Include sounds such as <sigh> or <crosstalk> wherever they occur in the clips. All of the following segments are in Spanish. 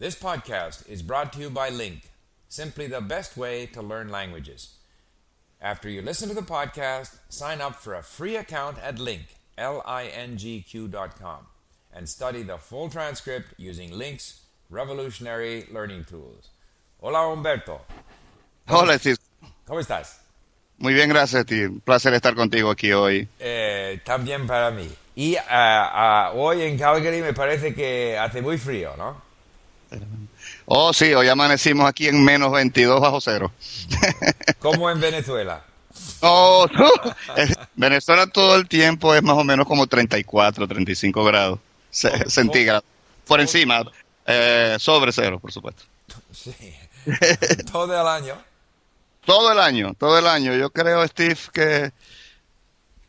This podcast is brought to you by Link, simply the best way to learn languages. After you listen to the podcast, sign up for a free account at Link, L-I-N-G-Q dot com, and study the full transcript using Link's revolutionary learning tools. Hola, Humberto. Hola, Steve. ¿Cómo estás? Muy bien, gracias a ti. Un placer estar contigo aquí hoy. Eh, también para mí. Y ah, ah, hoy en Calgary me parece que hace muy frío, ¿no? Oh, sí, hoy amanecimos aquí en menos 22 bajo cero. <laughs> Como en Venezuela. Oh, no. Venezuela todo el tiempo es más o menos como 34, 35 grados ce- centígrados. Por encima, eh, sobre cero, por supuesto. <laughs> Sí. Todo el año. Todo el año, todo el año. Yo creo, Steve, que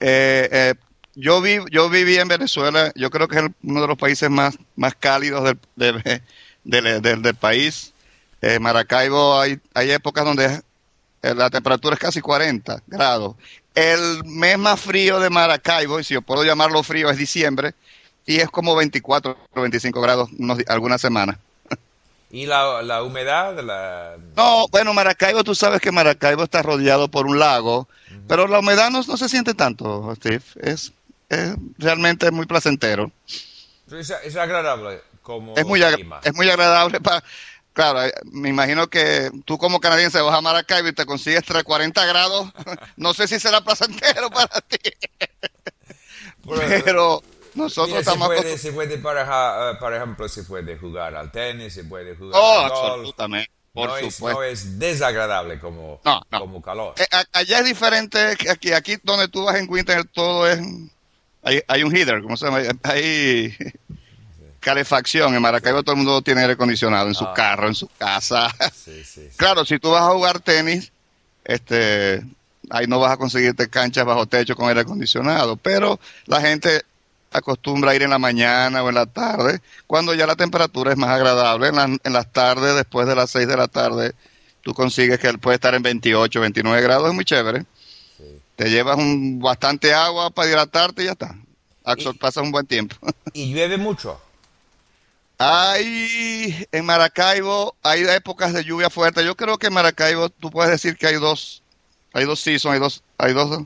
eh, eh, yo, vi, yo viví en Venezuela, yo creo que es uno de los países más, más cálidos del, de- del, del- del país. Eh, Maracaibo hay, hay épocas donde eh, la temperatura es casi 40 grados. El mes más frío de Maracaibo, y si yo puedo llamarlo frío, es diciembre, y es como 24 o 25 grados algunas semanas. Y la, la humedad, la... No, bueno, Maracaibo, tú sabes que Maracaibo está rodeado por un lago, pero la humedad no, no se siente tanto, Steve. Es, es realmente muy placentero. es, es agradable como Es muy, clima. es muy agradable para... Claro, eh, me imagino que tú como canadiense vas a Maracaibo y te consigues entre 40 grados. <laughs> No sé si será placentero para <laughs> ti, pero nosotros Mira, se estamos... puede, se puede para, eh, por ejemplo, se puede jugar al tenis, se puede jugar Oh, al golf. absolutamente, por no, es, no es desagradable como, No, no. como calor. Eh, allá es diferente que aquí. Aquí donde tú vas en Winter todo es... Hay, hay un heater, ¿cómo se llama? Hay calefacción. En Maracaibo todo el mundo tiene aire acondicionado en su Ah. carro, en su casa. Sí, sí, sí. claro, si tú vas a jugar tenis, este, ahí no vas a conseguirte canchas bajo techo con aire acondicionado. Pero la gente acostumbra a ir en la mañana o en la tarde, cuando ya la temperatura es más agradable. En, la- en las tardes, después de las 6 de la tarde, tú consigues que él puede estar en 28, 29 grados, es muy chévere. Te llevas un, bastante agua para hidratarte y ya está. Axel, pasas un buen tiempo. <laughs> Y llueve mucho. Hay en Maracaibo, hay épocas de lluvia fuerte. Yo creo que en Maracaibo tú puedes decir que hay dos, hay dos seasons, hay dos, hay dos.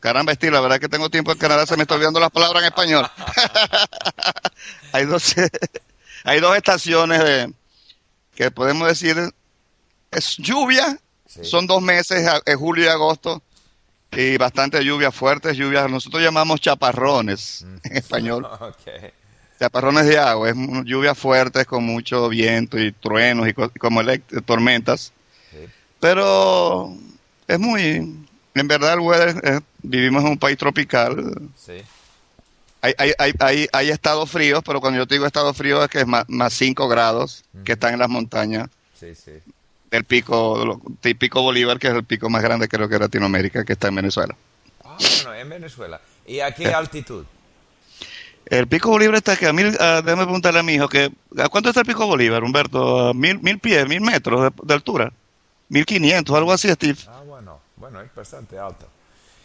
Caramba, Steve, la verdad es que tengo tiempo en Canadá, se me está olvidando las palabras en español. <laughs> hay dos, <laughs> hay dos estaciones de, que podemos decir es lluvia. Sí. Son dos meses, eh, julio y agosto, y bastante lluvia, fuertes lluvias. Nosotros llamamos chaparrones en español <laughs> Ok. Chaparrones de agua, es lluvias fuertes con mucho viento y truenos y co- como tormentas. Sí. Pero es muy, en verdad el weather, eh, vivimos en un país tropical. Sí. Hay, hay, hay, hay, estados fríos, pero cuando yo te digo estado frío es que es más, más 5 grados, que están en las montañas Sí, sí. del pico, lo- del pico Bolívar, que es el pico más grande creo que de Latinoamérica, que está en Venezuela. Ah, bueno, en Venezuela. ¿Y a qué altitud? El pico Bolívar está que a mil, ah, déjame preguntarle a mi hijo, que, ¿a cuánto está el pico Bolívar, Humberto? ¿A mil, mil pies, mil metros de, de altura? Mil quinientos, algo así, Steve. Ah, bueno, bueno, es bastante alto.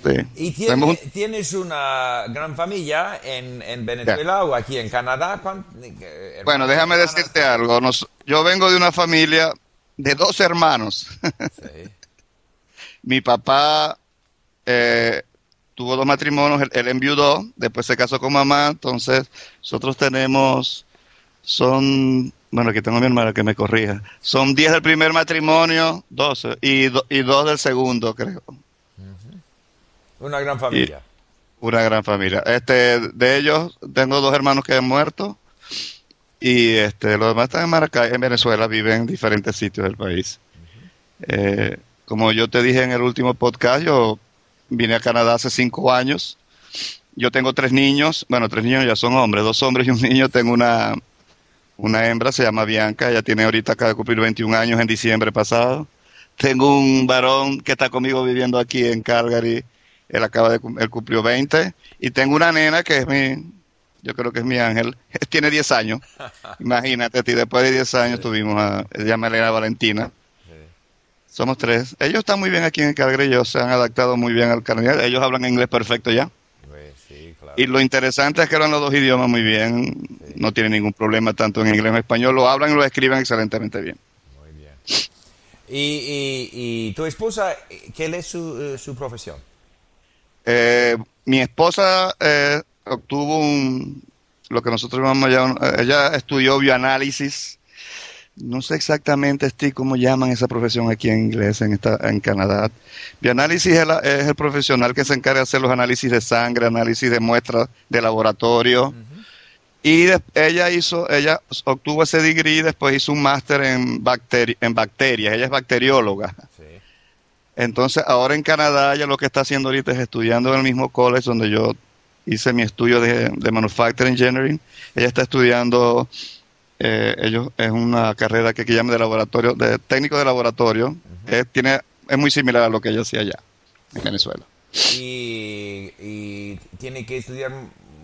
Sí. ¿Y tiene- tienes una gran familia en, en Venezuela o aquí en Canadá? ¿Cuán- eh, bueno, déjame decirte algo. Nos- yo vengo de una familia de dos hermanos. Sí. <laughs> mi papá eh, tuvo dos matrimonios, él, él enviudó, después se casó con mamá, entonces nosotros tenemos, son, bueno, aquí tengo a mi hermana que me corrija, son 10 del primer matrimonio, 12, y, do- y dos del segundo, creo. Una gran familia. Una gran familia. Este, de ellos tengo dos hermanos que han muerto y este, los demás están en Maracay, en Venezuela, viven en diferentes sitios del país. Eh, como yo te dije en el último podcast, yo vine a Canadá hace cinco años. Yo tengo tres niños, bueno, tres niños ya son hombres, dos hombres y un niño. Tengo una, una hembra, se llama Bianca, ella tiene ahorita, acaba de cumplir 21 años en diciembre pasado. Tengo un varón que está conmigo viviendo aquí en Calgary, él acaba de, él cumplió 20. Y tengo una nena que es mi, yo creo que es mi ángel, <laughs> tiene 10 años. <laughs> Imagínate, y después de 10 años tuvimos a, se llama Elena Valentina. Somos tres. Ellos están muy bien aquí en Calgary, ellos se han adaptado muy bien al canadiense. Ellos hablan inglés perfecto ya. Pues Y lo interesante es que hablan los dos idiomas muy bien, no tienen ningún problema tanto en inglés como en español, lo hablan y lo escriben excelentemente bien. Muy bien. ¿Y, y, tu esposa, qué es su, eh, su profesión? Eh, mi esposa eh, obtuvo un, lo que nosotros llamamos ya, ella estudió bioanálisis. No sé exactamente, Steve, cómo llaman esa profesión aquí en inglés, en, esta, en Canadá. Bioanálisis es, es, el profesional que se encarga de hacer los análisis de sangre, análisis de muestras de laboratorio. Y ella hizo, ella obtuvo ese degree y después hizo un máster en, bacteri en bacterias. Ella es bacterióloga. Entonces, ahora en Canadá, ella lo que está haciendo ahorita es estudiando en el mismo college donde yo hice mi estudio de, Manufacturing Engineering. Ella está estudiando, eh, ellos, es una carrera que, que llama de laboratorio, de técnico de laboratorio. es, tiene, es muy similar a lo que ella hacía allá, en Venezuela. Y, tiene que estudiar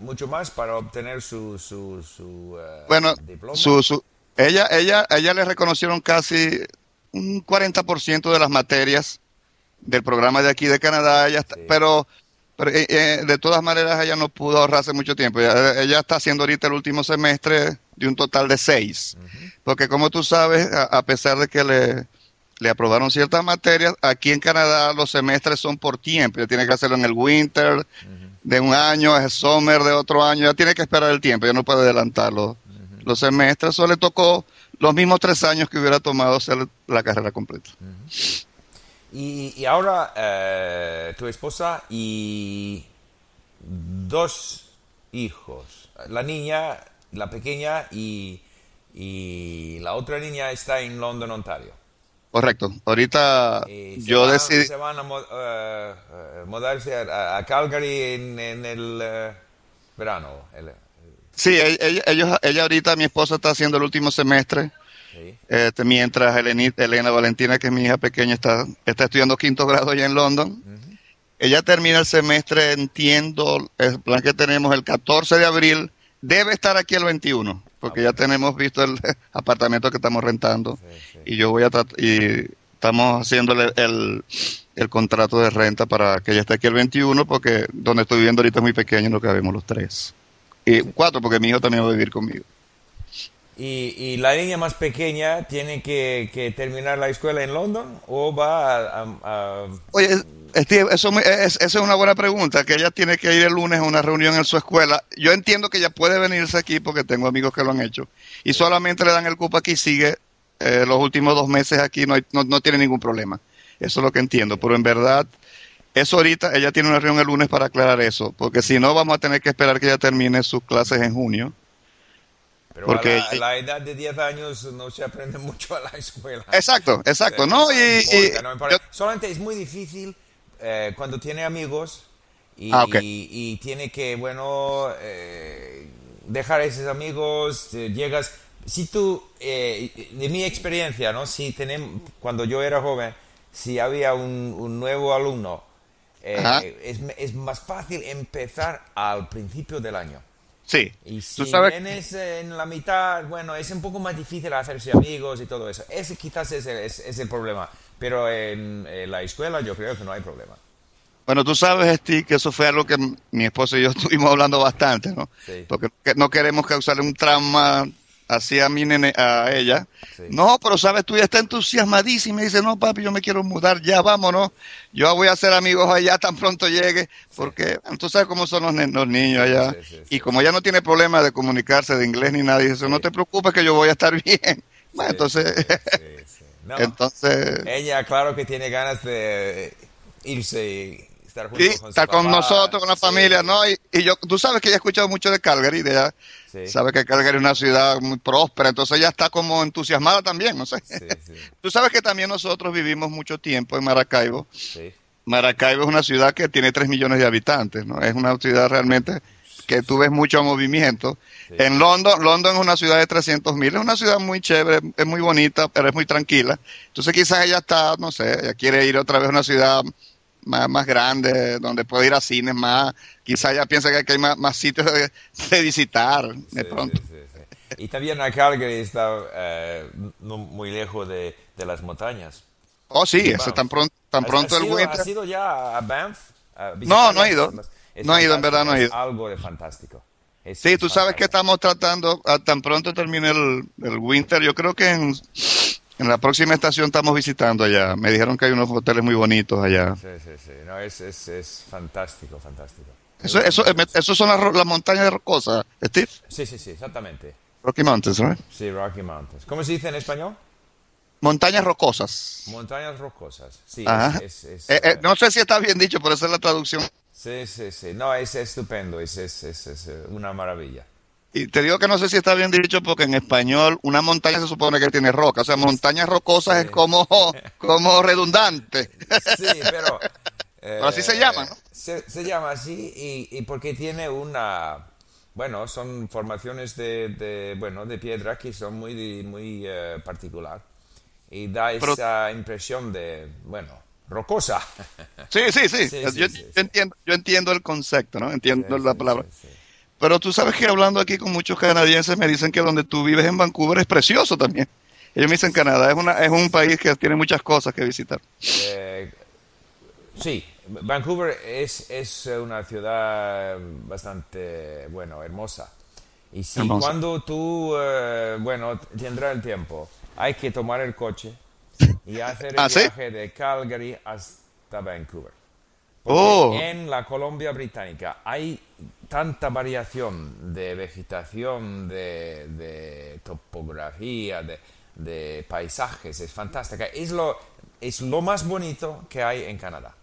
mucho más para obtener su, su, su uh, bueno, Su, ella, ella, ella le reconocieron casi un 40% de las materias del programa de aquí de Canadá, ella pero, pero eh, eh, de todas maneras ella no pudo ahorrarse mucho tiempo. Ella, está haciendo ahorita el último semestre de un total de seis. Porque como tú sabes, a, pesar de que le, le aprobaron ciertas materias, aquí en Canadá los semestres son por tiempo. Ella tiene que hacerlo en el winter de un año, el summer de otro año. Ya tiene que esperar el tiempo, ya no puede adelantarlo. Los semestres, eso le tocó los mismos tres años que hubiera tomado hacer la carrera completa. Y, ahora eh, tu esposa y dos hijos. La niña, la pequeña y, la otra niña está en London, Ontario. Correcto. Ahorita yo decidí... Se van a eh, eh, mudarse a, Calgary en, el verano. Sí, ella, ellos, ella ahorita, mi esposa está haciendo el último semestre este, mientras Elena Valentina, que es mi hija pequeña, está, está estudiando quinto grado ya en London. Ella termina el semestre, entiendo, el plan que tenemos el 14 de abril, debe estar aquí el 21, porque ah, ya tenemos visto el <laughs> apartamento que estamos rentando y yo voy a y estamos haciéndole el, el, contrato de renta para que ella esté aquí el 21, porque donde estoy viviendo ahorita es muy pequeño, no cabemos los tres. Y cuatro, porque mi hijo también va a vivir conmigo. Y, la niña más pequeña tiene que, terminar la escuela en London o va a... Oye, Steve, eso es, esa es una buena pregunta, que ella tiene que ir el lunes a una reunión en su escuela. Yo entiendo que ella puede venirse aquí porque tengo amigos que lo han hecho y solamente le dan el cupo aquí, sigue eh, los últimos dos meses aquí, no, no, no tiene ningún problema. Eso es lo que entiendo, pero en verdad... Eso ahorita, ella tiene una reunión el lunes para aclarar eso, porque si no vamos a tener que esperar que ella termine sus clases en junio pero Porque, a la, edad de 10 años no se aprende <laughs> mucho a la escuela. Exacto, exacto. no, y, Solamente es muy difícil eh, cuando tiene amigos y, ah, y, tiene que, bueno, eh, dejar a esos amigos, eh, llegas... Si tú, de mi experiencia, ¿no? Si tenemos, cuando yo era joven, si había un, un nuevo alumno, es, es más fácil empezar al principio del año. Sí. Y si vienes en la mitad, bueno, es un poco más difícil hacerse amigos y todo eso. Ese quizás es el, es, el problema. Pero en, la escuela yo creo que no hay problema. Bueno, tú sabes, Steve, que eso fue algo que mi esposo y yo <laughs> estuvimos hablando bastante, ¿no? Porque no queremos causarle un trauma así a mi nene, a ella. No, pero sabes, tú ya está entusiasmadísima y dice, no, papi, yo me quiero mudar, ya vámonos. Yo voy a hacer amigos allá tan pronto llegue, porque tú sabes cómo son los, niños allá. y como ella no tiene problema de comunicarse de inglés ni nada, dice, no te preocupes que yo voy a estar <laughs> bien. Bueno, entonces, <laughs> entonces... Ella, claro que tiene ganas de irse estar estar con nosotros, con la familia, ¿no? Y, yo, tú sabes que ella ha escuchado mucho de Calgary, de sabe que Calgary es una ciudad muy próspera, entonces ella está como entusiasmada también, no sé. <laughs> tú sabes que también nosotros vivimos mucho tiempo en Maracaibo. Maracaibo es una ciudad que tiene 3 millones de habitantes, ¿no? Es una ciudad realmente que tú ves mucho movimiento. En London, London es una ciudad de 300 mil, es una ciudad muy chévere, es muy bonita, pero es muy tranquila. Entonces quizás ella está, no sé, ella quiere ir otra vez a una ciudad más, más grande, donde puede ir a cines más. Quizá ya piensa que hay más, sitios de, visitar de pronto. y también acá Calgary está eh, no muy lejos de, las montañas. Oh, sí, eso tan pronto, tan pronto el ¿Has ido ya a Banff? no, no he ido. Es No he ido, en verdad no he ido. algo de fantástico. Es- Sí, tú sabes que estamos tratando, a- tan pronto termine el, el winter, yo creo que en, en la próxima estación estamos visitando allá. Me dijeron que hay unos hoteles muy bonitos allá. Sí, sí, sí. No, es, es, es fantástico, fantástico. Eso, eso, eh, eso son las, montañas rocosas, Steve. Sí, sí, sí, exactamente. Rocky Mountains, ¿no? Sí, Rocky Mountains. ¿Cómo se dice en español? Montañas rocosas. Montañas rocosas. Sí, Ajá. es, es- es, Eh, eh, no sé si está bien dicho, pero esa es la traducción. sí, sí, sí. No, es estupendo, es, es, una maravilla. Y te digo que no sé si está bien dicho porque en español una montaña se supone que tiene roca. O sea, montañas rocosas Sí. es como, <laughs> como redundante. Sí, pero... <laughs> Pero así se llama, ¿no? Se, se llama así y, y porque tiene una... Bueno, son formaciones de, de, bueno, de piedra que son muy, muy eh, particular. Y da Pero- esa impresión de, bueno, rocosa. Sí, sí, sí. <laughs> Sí, yo, sí, entiendo, yo entiendo el concepto, ¿no? Entiendo la palabra. sí. Pero tú sabes que hablando aquí con muchos canadienses me dicen que donde tú vives en Vancouver es precioso también. Ellos me dicen Canadá es, una, es un país que tiene muchas cosas que visitar. Eh, sí, Vancouver es, es una ciudad bastante, bueno, hermosa. Y si Hermosa. cuando tú, eh, bueno, tendrás el tiempo, hay que tomar el coche y hacer el <laughs> ¿Ah, sí? viaje de Calgary hasta Vancouver. Porque Oh. en la Colombia Británica hay tanta variación de vegetación, de, de topografía, de, de paisajes, es fantástica. Es lo, es lo más bonito que hay en Canadá.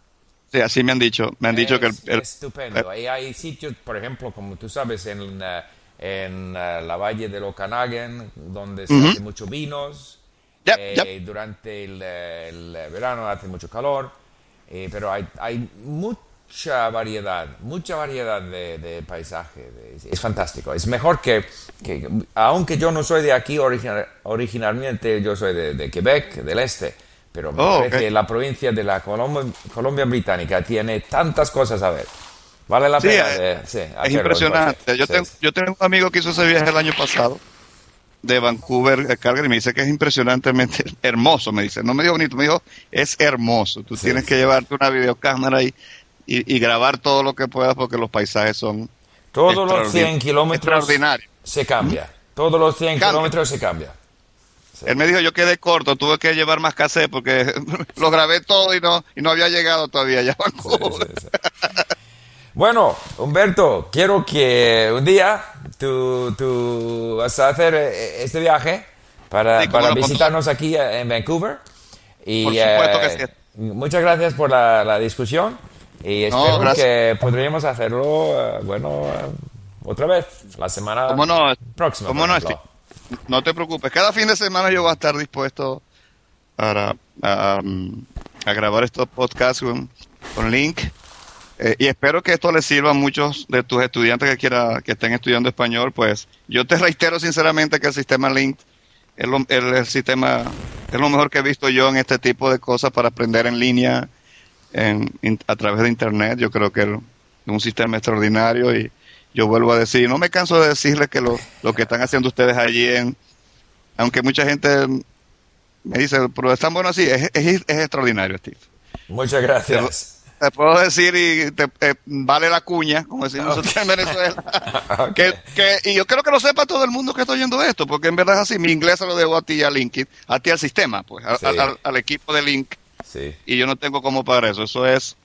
Sí, así me han dicho. Me han dicho es, que el, el- estupendo. Y hay sitios, por ejemplo, como tú sabes, en, eh, en eh, la valle de Okanagan, donde se hace mucho vinos. Yep, Eh, Durante el, eh, el verano hace mucho calor. eh, pero hay, hay mucha variedad, mucha variedad de, de paisaje. de- es, es fantástico. Es mejor que, que- aunque yo no soy de aquí original- originalmente, yo soy de, de Quebec, del este. Pero me Oh, parece ok. la provincia de la Colom- Colombia Británica tiene tantas cosas a ver. Vale la Sí, pena. eh, de- sí, es impresionante. Yo, sí, tengo, yo tengo un amigo que hizo ese viaje el año pasado de Vancouver a Calgary y me dice que es impresionantemente <laughs> hermoso. Me dice, no me dijo bonito, me dijo, es hermoso. Tú Sí, tienes sí. que llevarte una videocámara y, y, y grabar todo lo que puedas porque los paisajes son Todos los extraordin- 100 kilómetros extraordinarios. se cambia. Todos los 100 Cambia. kilómetros se cambia. Él me dijo, yo quedé corto, tuve que llevar más cassette porque <laughs> lo grabé todo y no, y no había llegado todavía ya. Sí, sí. Bueno, Humberto, quiero que un día tú, tú vas a hacer eh, este viaje para, para visitarnos aquí eh, en Vancouver. Y, Por supuesto eh, que sí. Muchas gracias por la, la discusión y espero que podríamos hacerlo, eh, bueno, eh, otra vez, la semana ¿Cómo no? próxima. ¿Cómo no? No te preocupes. Cada fin de semana yo voy a estar dispuesto para, a, a grabar estos podcasts con, con Link. Eh, y espero que esto les sirva a muchos de tus estudiantes que quiera, que estén estudiando español. Pues yo te reitero sinceramente que el sistema Link es, lo- el, el sistema es lo mejor que he visto yo en este tipo de cosas para aprender en línea en- in- a través de internet. Yo creo que es un sistema extraordinario y yo vuelvo a decir, no me canso de decirles que lo, lo que están haciendo ustedes allí en, aunque mucha gente me dice, pero están buenos así, es, es, es extraordinario, Steve. Muchas gracias. Te puedo decir y te, eh, vale la cuña, como decimos nosotros en Venezuela. <laughs> Que, que- y yo creo que lo sepa todo el mundo que está oyendo esto, porque en verdad es así. Mi inglés se lo debo a ti, a LinkedIn, a ti al sistema, pues, a- Sí. al, al equipo de Link. Sí. Y yo no tengo cómo pagar eso. Eso es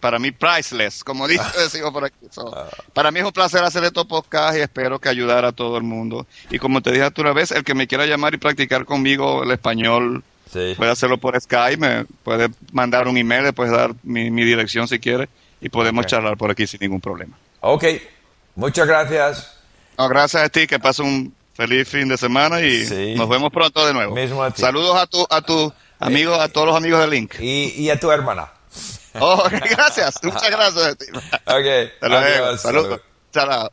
para mí priceless, como dice, decimos por aquí. So, para mí es un placer hacer estos podcasts y espero que ayudar a todo el mundo. Y como te dije tú una vez, el que me quiera llamar y practicar conmigo el español Sí. puede hacerlo por Skype, me puede mandar un email, le puedes dar mi, mi dirección si quiere y podemos charlar por aquí sin ningún problema. Ok. Muchas gracias. No, gracias a ti, que pase un feliz fin de semana y Sí. nos vemos pronto de nuevo. Mismo a ti. Saludos a tu, a tu amigo, a todos los amigos de Link. Y, y a tu hermana. Oh, <laughs> gracias, muchas gracias. <laughs> Ok. Hasta luego. Saludos. Chao.